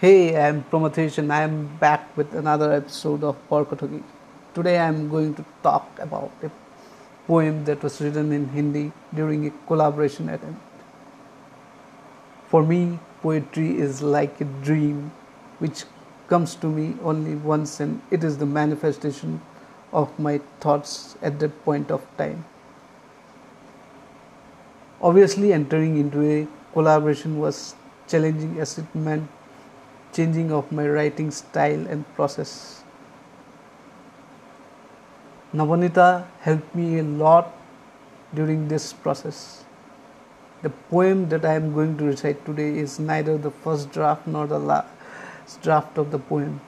Hey, I'm Prometheus and I am back with another episode of Porkotogi. Today I am going to talk about a poem that was written in Hindi during a collaboration attempt. For me, poetry is like a dream which comes to me only once and it is the manifestation of my thoughts at that point of time. Obviously, entering into a collaboration was challenging as it meant changing of my writing style and process. Navanita helped me a lot during this process. The poem that I am going to recite today is neither the first draft nor the last draft of the poem.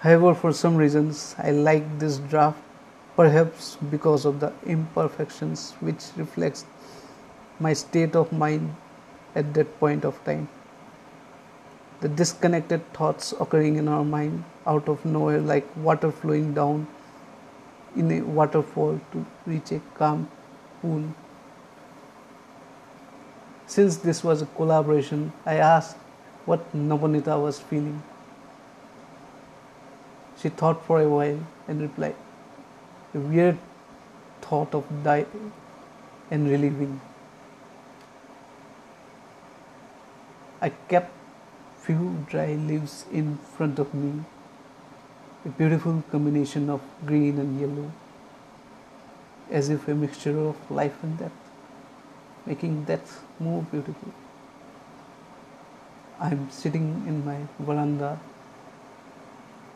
However, for some reasons, I like this draft, perhaps because of the imperfections which reflects my state of mind at that point of time the disconnected thoughts occurring in our mind out of nowhere, like water flowing down in a waterfall to reach a calm pool. Since this was a collaboration, I asked what Navanita was feeling. She thought for a while and replied, A weird thought of dying and relieving. I kept few dry leaves in front of me, a beautiful combination of green and yellow, as if a mixture of life and death, making death more beautiful. I'm sitting in my veranda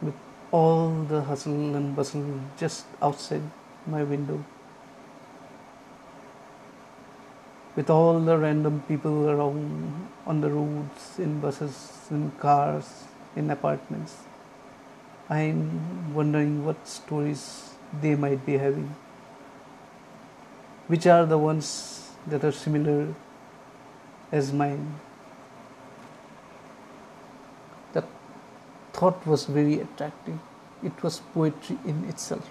with all the hustle and bustle just outside my window. With all the random people around on the roads, in buses, in cars, in apartments. I'm wondering what stories they might be having. Which are the ones that are similar as mine? The thought was very attractive. It was poetry in itself.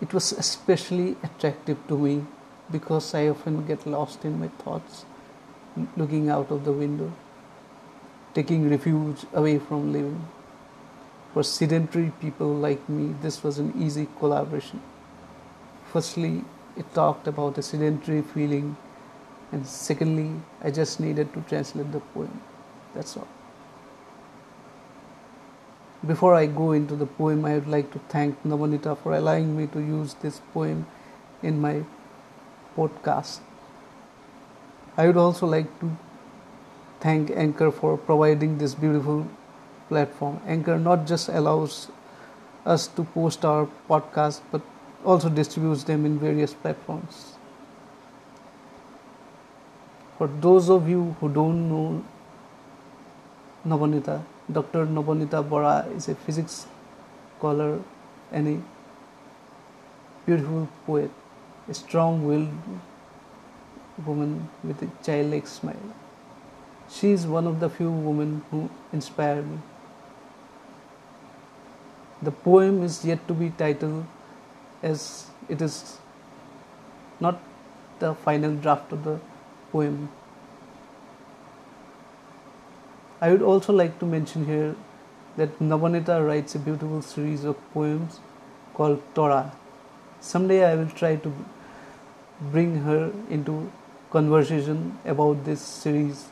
It was especially attractive to me because I often get lost in my thoughts, looking out of the window, taking refuge away from living. For sedentary people like me, this was an easy collaboration. Firstly, it talked about a sedentary feeling, and secondly, I just needed to translate the poem. That's all. Before I go into the poem, I would like to thank Navanita for allowing me to use this poem in my podcast. I would also like to thank Anchor for providing this beautiful platform. Anchor not just allows us to post our podcast but also distributes them in various platforms. For those of you who don't know Navanita, Dr. Navanita Bora is a physics scholar and a beautiful poet a strong willed woman with a childlike smile. She is one of the few women who inspire me. The poem is yet to be titled as it is not the final draft of the poem. I would also like to mention here that Navanita writes a beautiful series of poems called Torah. Someday I will try to bring her into conversation about this series.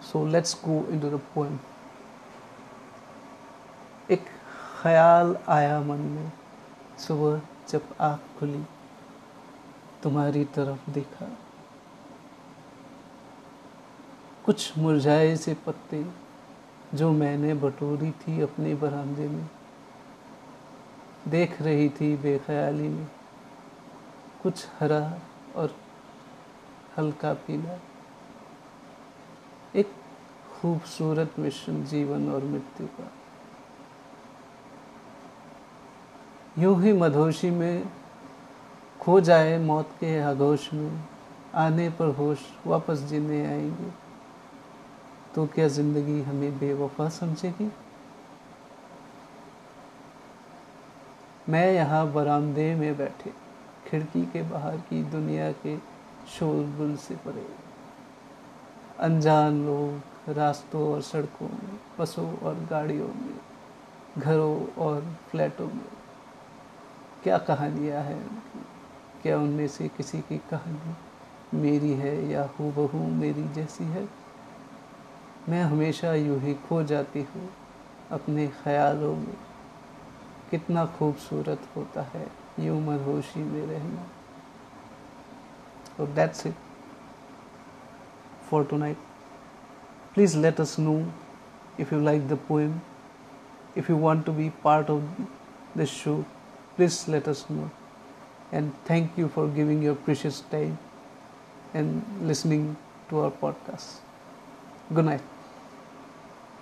So let's go into the poem. एक ख्याल आया मन में सुबह जब आँख खुली तुम्हारी तरफ़ देखा कुछ मुरझाए से पत्ते जो मैंने बटोरी थी अपने बरामदे में देख रही थी बेख्याली में। कुछ हरा और हल्का पीला। एक खूबसूरत मिश्रण जीवन और मृत्यु का। यूँ ही मधोशी में खो जाए मौत के आगोश में। आने पर होश वापस जीने आएँगे। तो क्या ज़िंदगी हमें बेवफा समझेगी? मैं यहाँ बरामदे में बैठे, खिड़की के बाहर की दुनिया के शोरगुल से परे। अनजान लोग रास्तों और सड़कों में, बसों और गाड़ियों में, घरों और फ्लैटों में। क्या कहानियाँ हैं? उनकी क्या उनमें से किसी की कहानी मेरी है या हु बहू मेरी जैसी है? मैं हमेशा यूँ ही खो जाती हूँ अपने ख्यालों में। कितना खूबसूरत होता है यूँ होशी में रहना। तो that's it for tonight please let us know if you like the poem if you want to be part of this show please let us know and thank you for giving your precious time and listening to our podcast good night